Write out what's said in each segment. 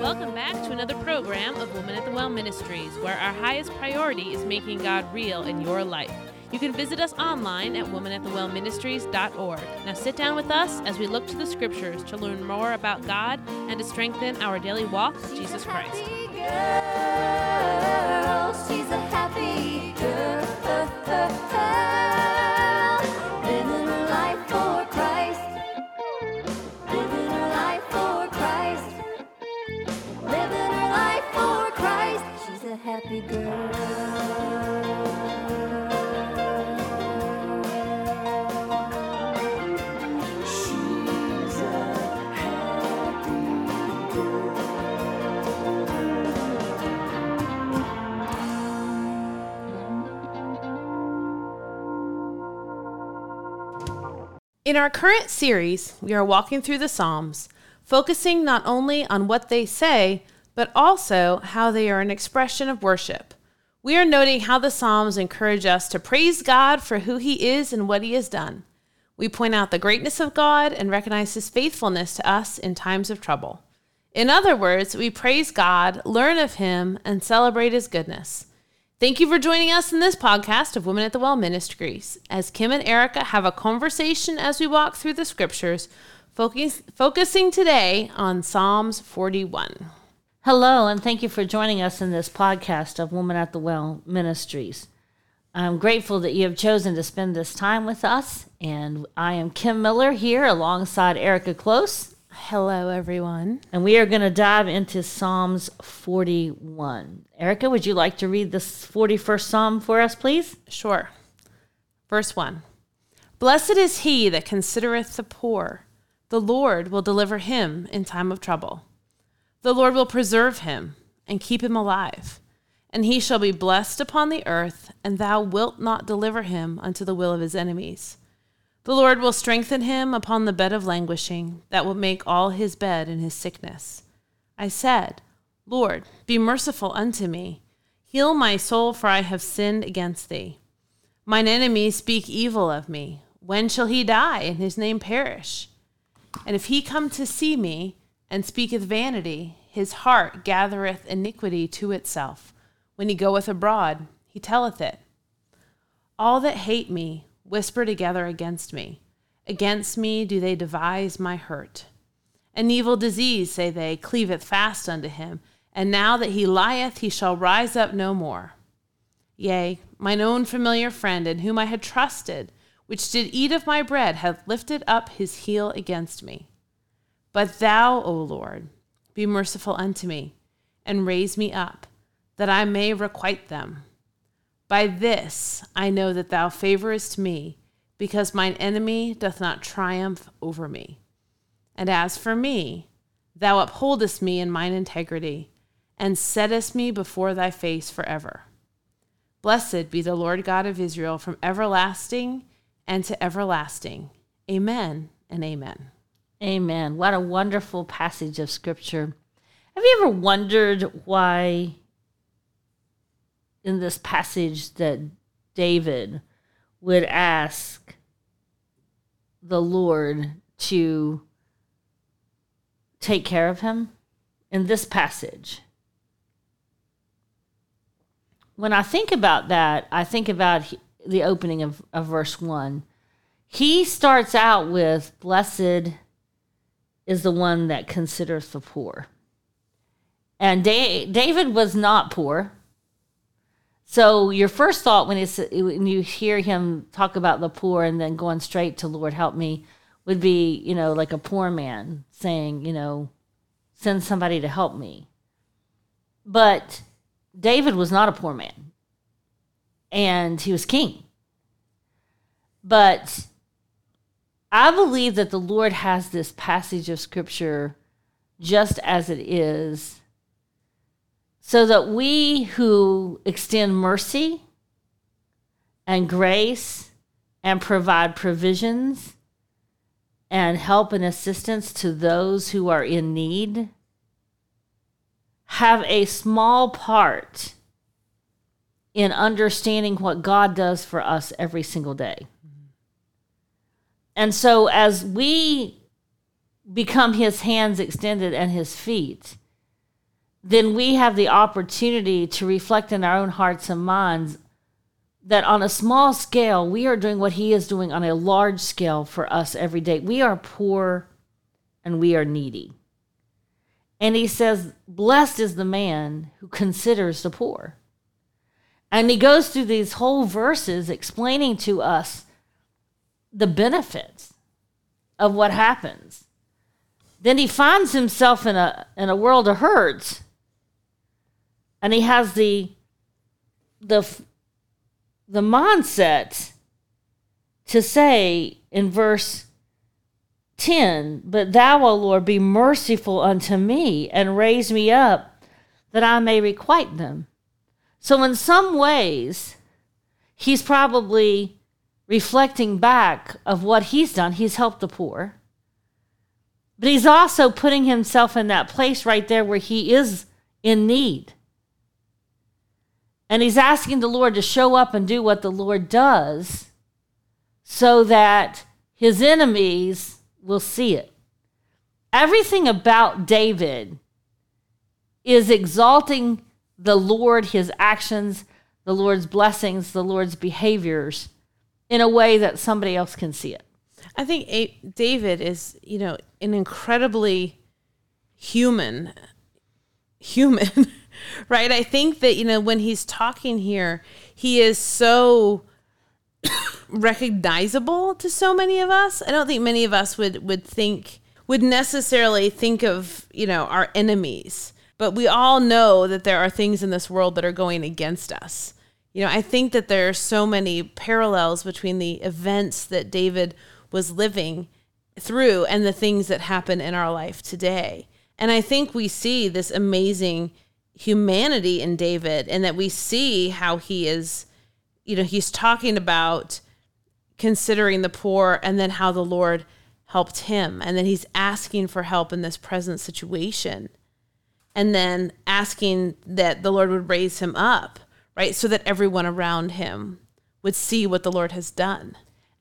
Welcome back to another program of Woman at the Well Ministries, where our highest priority is making God real in your life. You can visit us online at womanatthewellministries.org. Now sit down with us as we look to the scriptures to learn more about God and to strengthen our daily walk with Jesus Christ. A happy girl. She's a happy girl. In our current series, we are walking through the Psalms, focusing not only on what they say, but also how they are an expression of worship. We are noting how the Psalms encourage us to praise God for who He is and what He has done. We point out the greatness of God and recognize His faithfulness to us in times of trouble. In other words, we praise God, learn of Him, and celebrate His goodness. Thank you for joining us in this podcast of Women at the Well Ministries. As Kim and Erika have a conversation as we walk through the scriptures, focus, focusing today on Psalms 41. Hello, and thank you for joining us in this podcast of Woman at the Well Ministries. I'm grateful that you have chosen to spend this time with us, and I am Kim Miller here alongside Erika Close, Hello, everyone. and we are going to dive into Psalms 41. Erika, would you like to read this 41st Psalm for us, please? Sure. Verse 1 Blessed is he that considereth the poor. The Lord will deliver him in time of trouble. The Lord will preserve him and keep him alive. And he shall be blessed upon the earth, and thou wilt not deliver him unto the will of his enemies. The Lord will strengthen him upon the bed of languishing, that will make all his bed in his sickness. I said, Lord, be merciful unto me. Heal my soul, for I have sinned against thee. Mine enemies speak evil of me. When shall he die and his name perish? And if he come to see me and speaketh vanity, his heart gathereth iniquity to itself. When he goeth abroad, he telleth it. All that hate me whisper together against me. Against me do they devise my hurt. An evil disease, say they, cleaveth fast unto him, and now that he lieth, he shall rise up no more. Yea, mine own familiar friend, in whom I had trusted, which did eat of my bread, hath lifted up his heel against me. But thou, O Lord, be merciful unto me, and raise me up, that I may requite them. By this I know that thou favorest me, because mine enemy doth not triumph over me. And as for me, thou upholdest me in mine integrity, and settest me before thy face forever. Blessed be the Lord God of Israel from everlasting and to everlasting. Amen and amen. Amen. What a wonderful passage of scripture. Have you ever wondered why in this passage that David would ask the Lord to take care of him? In this passage. When I think about that, I think about the opening of, of verse 1. He starts out with, Blessed is the one that considers the poor. And da- David was not poor. So your first thought when, when you hear him talk about the poor and then going straight to Lord help me would be, you know, like a poor man saying, you know, send somebody to help me. But David was not a poor man. And he was king. But I believe that the Lord has this passage of scripture just as it is, so that we who extend mercy and grace and provide provisions and help and assistance to those who are in need have a small part in understanding what God does for us every single day. And so as we become his hands extended and his feet, then we have the opportunity to reflect in our own hearts and minds that on a small scale, we are doing what he is doing on a large scale for us every day. We are poor and we are needy. And he says, Blessed is the man who considers the poor. And he goes through these whole verses explaining to us the benefits of what happens. Then he finds himself in a, in a world of hurts. And he has the, the, the mindset to say in verse 10 But thou, O Lord, be merciful unto me and raise me up that I may requite them. So, in some ways, he's probably reflecting back of what he's done. He's helped the poor. But he's also putting himself in that place right there where he is in need. And he's asking the Lord to show up and do what the Lord does so that his enemies will see it. Everything about David is exalting the Lord, his actions, the Lord's blessings, the Lord's behaviors in a way that somebody else can see it. I think David is, you know, an incredibly human human, right? I think that, you know, when he's talking here, he is so recognizable to so many of us. I don't think many of us would would think would necessarily think of, you know, our enemies. But we all know that there are things in this world that are going against us. You know, I think that there are so many parallels between the events that David was living through and the things that happen in our life today. And I think we see this amazing humanity in David and that we see how he is, you know, he's talking about considering the poor and then how the Lord helped him. And then he's asking for help in this present situation. And then asking that the Lord would raise him up, right? So that everyone around him would see what the Lord has done.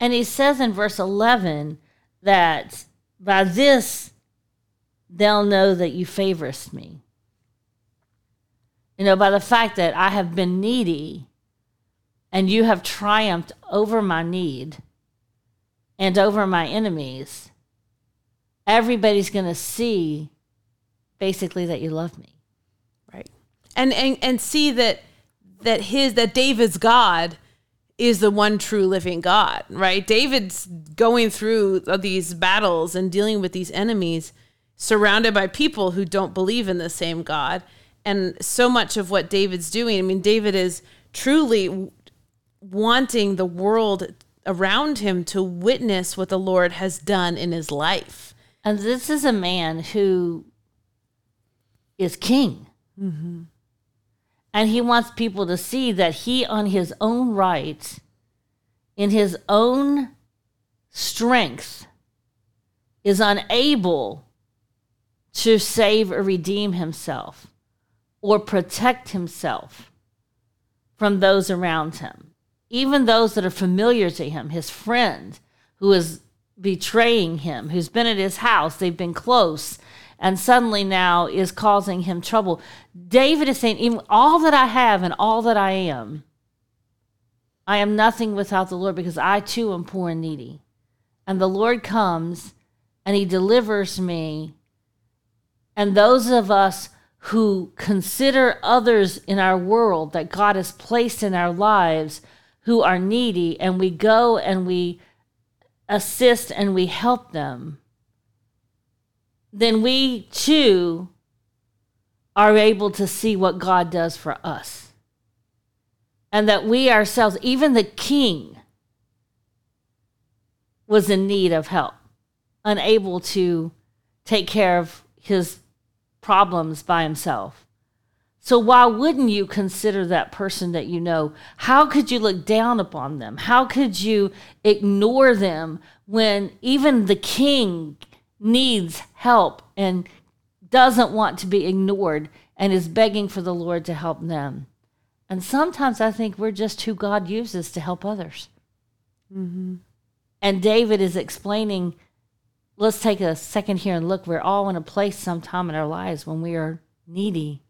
And he says in verse 11 that by this they'll know that you favorest me. You know, by the fact that I have been needy and you have triumphed over my need and over my enemies, everybody's going to see basically that you love me. Right. And and and see that that his that David's God is the one true living God, right? David's going through these battles and dealing with these enemies surrounded by people who don't believe in the same God. And so much of what David's doing, I mean, David is truly wanting the world around him to witness what the Lord has done in his life. And this is a man who is king. Mm-hmm. And he wants people to see that he, on his own right, in his own strength, is unable to save or redeem himself or protect himself from those around him, even those that are familiar to him, his friend who is betraying him, who's been at his house, they've been close, and suddenly now is causing him trouble. David is saying, even all that I have and all that I am, I am nothing without the Lord because I too am poor and needy. And the Lord comes and he delivers me. And those of us who consider others in our world that God has placed in our lives who are needy, and we go and we assist and we help them, then we too are able to see what God does for us. And that we ourselves, even the king, was in need of help, unable to take care of his problems by himself. So, why wouldn't you consider that person that you know? How could you look down upon them? How could you ignore them when even the king needs help and doesn't want to be ignored and is begging for the Lord to help them? And sometimes I think we're just who God uses to help others. Mm-hmm. And David is explaining let's take a second here and look. We're all in a place sometime in our lives when we are needy,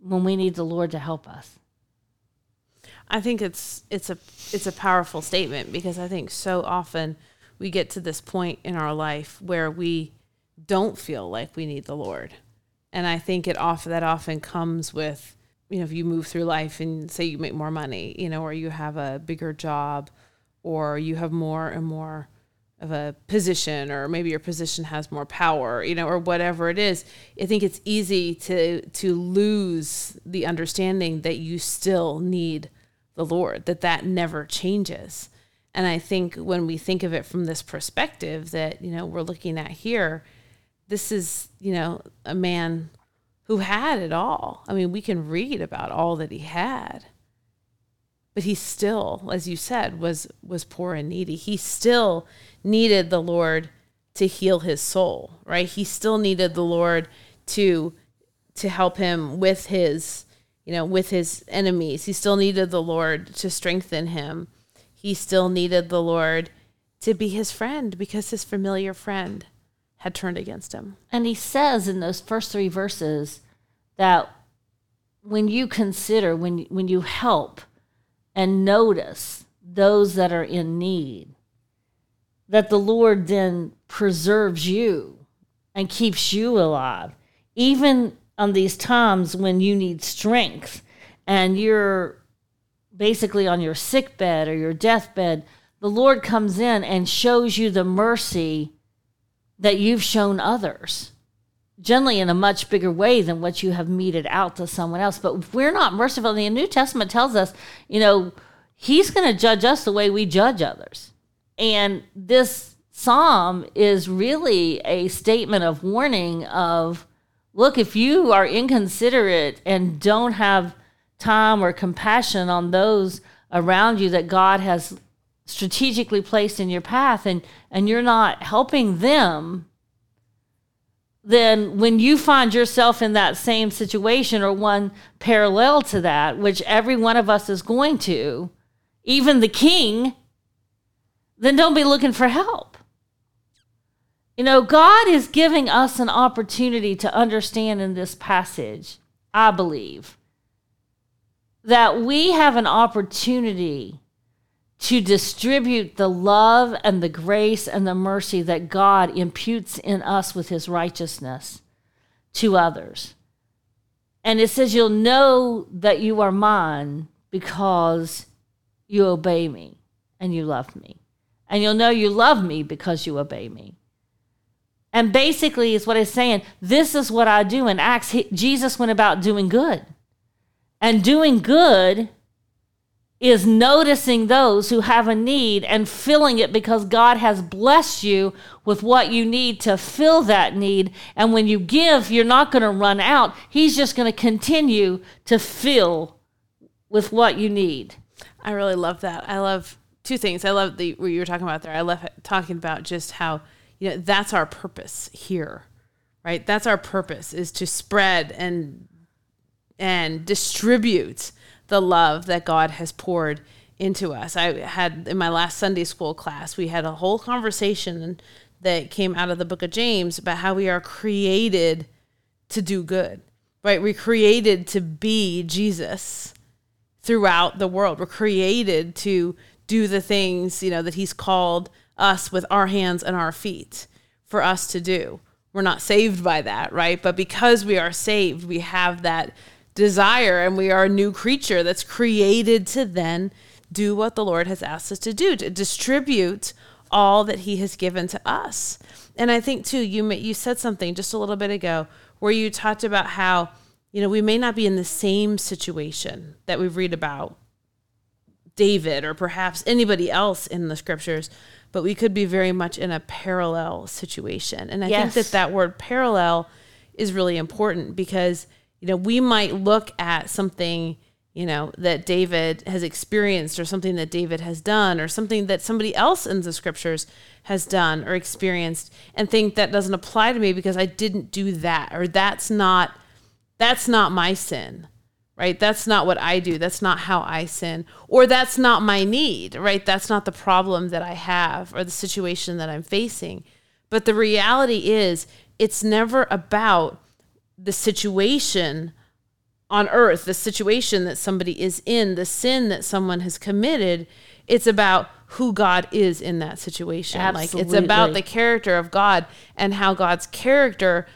when we need the Lord to help us. I think it's it's a it's a powerful statement because I think so often we get to this point in our life where we don't feel like we need the Lord. And I think it often that often comes with, you know, if you move through life and say you make more money, you know, or you have a bigger job or you have more and more of a position or maybe your position has more power, you know, or whatever it is. I think it's easy to to lose the understanding that you still need the Lord, that that never changes. And I think when we think of it from this perspective that, you know, we're looking at here, this is, you know, a man who had it all. I mean, we can read about all that he had. But he still, as you said, was was poor and needy. He still needed the Lord to heal his soul, right? He still needed the Lord to to help him with his, you know, with his enemies. He still needed the Lord to strengthen him. He still needed the Lord to be his friend because his familiar friend had turned against him. And he says in those first three verses that when you consider, when, when you help and notice those that are in need, that the Lord then preserves you and keeps you alive, even on these times when you need strength and you're basically on your sick bed or your deathbed. The Lord comes in and shows you the mercy that you've shown others, generally in a much bigger way than what you have meted out to someone else. But if we're not merciful, the New Testament tells us, you know, He's going to judge us the way we judge others. And this psalm is really a statement of warning of look, if you are inconsiderate and don't have time or compassion on those around you that God has strategically placed in your path and and you're not helping them then when you find yourself in that same situation or one parallel to that which every one of us is going to even the king then don't be looking for help. You know god is giving us an opportunity to understand in this passage i believe that we have an opportunity to distribute the love and the grace and the mercy that God imputes in us with his righteousness to others. And it says, You'll know that you are mine because you obey me and you love me. And you'll know you love me because you obey me. And basically, is what it's saying. This is what I do in Acts. He, Jesus went about doing good. And doing good is noticing those who have a need and filling it because God has blessed you with what you need to fill that need. And when you give, you're not going to run out. He's just going to continue to fill with what you need. I really love that. I love two things. I love the what you were talking about there. I love talking about just how you know that's our purpose here, right? That's our purpose is to spread and and distribute the love that God has poured into us. I had in my last Sunday school class, we had a whole conversation that came out of the book of James about how we are created to do good. Right? We're created to be Jesus throughout the world. We're created to do the things, you know, that he's called us with our hands and our feet for us to do. We're not saved by that, right? But because we are saved, we have that desire and we are a new creature that's created to then do what the Lord has asked us to do, to distribute all that he has given to us. And I think too you you said something just a little bit ago where you talked about how you know we may not be in the same situation that we read about David or perhaps anybody else in the scriptures, but we could be very much in a parallel situation. And I Yes. think that that word parallel is really important because you know we might look at something you know that David has experienced or something that David has done or something that somebody else in the scriptures has done or experienced and think that doesn't apply to me because I didn't do that or that's not that's not my sin right? That's not what I do. That's not how I sin. Or that's not my need, right? That's not the problem that I have or the situation that I'm facing. But the reality is, it's never about the situation on earth, the situation that somebody is in, the sin that someone has committed. It's about who God is in that situation. Like it's about the character of God and how God's character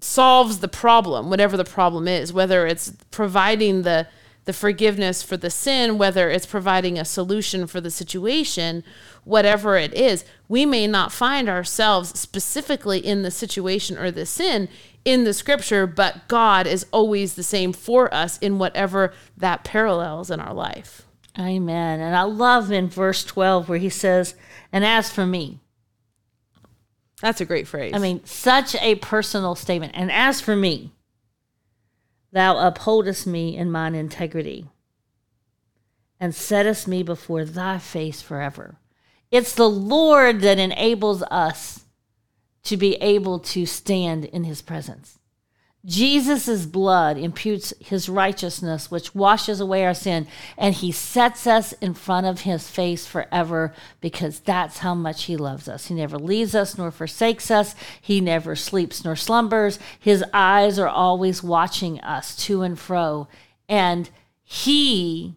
solves the problem, whatever the problem is, whether it's providing the the forgiveness for the sin, whether it's providing a solution for the situation, whatever it is, we may not find ourselves specifically in the situation or the sin in the scripture, but God is always the same for us in whatever that parallels in our life. Amen. And I love in verse 12 where he says, And as for me, That's a great phrase. I mean, such a personal statement. And as for me, thou upholdest me in mine integrity and settest me before thy face forever. It's the Lord that enables us to be able to stand in his presence. Jesus' blood imputes his righteousness, which washes away our sin, and he sets us in front of his face forever because that's how much he loves us. He never leaves us nor forsakes us, he never sleeps nor slumbers. His eyes are always watching us to and fro, and he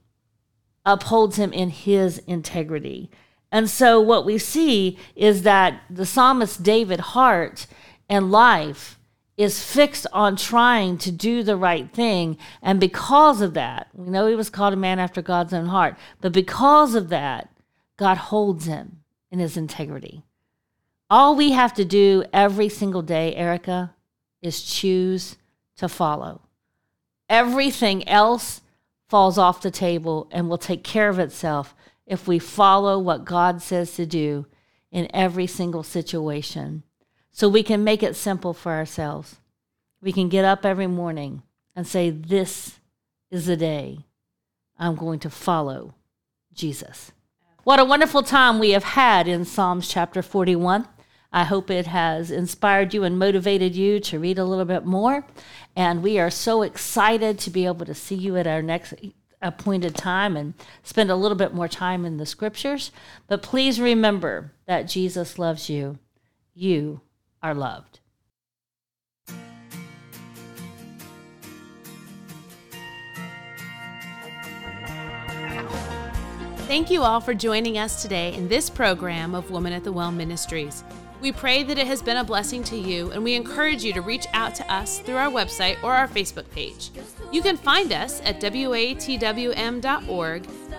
upholds him in his integrity. And so what we see is that the psalmist David heart and life is fixed on trying to do the right thing and because of that, we know he was called a man after God's own heart, but because of that, God holds him in his integrity. All we have to do every single day, Erika, is choose to follow. Everything else falls off the table and will take care of itself if we follow what God says to do in every single situation. So we can make it simple for ourselves. We can get up every morning and say, This is the day I'm going to follow Jesus. What a wonderful time we have had in Psalms chapter 41. I hope it has inspired you and motivated you to read a little bit more. And we are so excited to be able to see you at our next appointed time and spend a little bit more time in the scriptures. But please remember that Jesus loves you. You are loved. Thank you all for joining us today in this program of Woman at the Well Ministries. We pray that it has been a blessing to you, and we encourage you to reach out to us through our website or our Facebook page. You can find us at watwm.org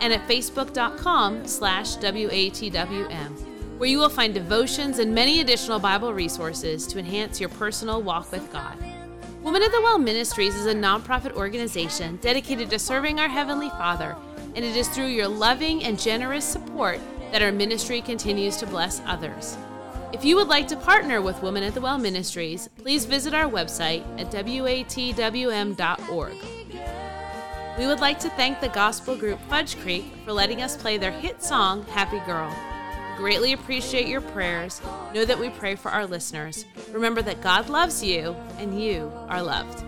and at facebook.com slash watwm, where you will find devotions and many additional Bible resources to enhance your personal walk with God. Woman of the Well Ministries is a nonprofit organization dedicated to serving our Heavenly Father, and it is through your loving and generous support that our ministry continues to bless others. If you would like to partner with Women at the Well Ministries, please visit our website at watwm.org. We would like to thank the gospel group Fudge Creek for letting us play their hit song, Happy Girl. Greatly appreciate your prayers. Know that we pray for our listeners. Remember that God loves you and you are loved.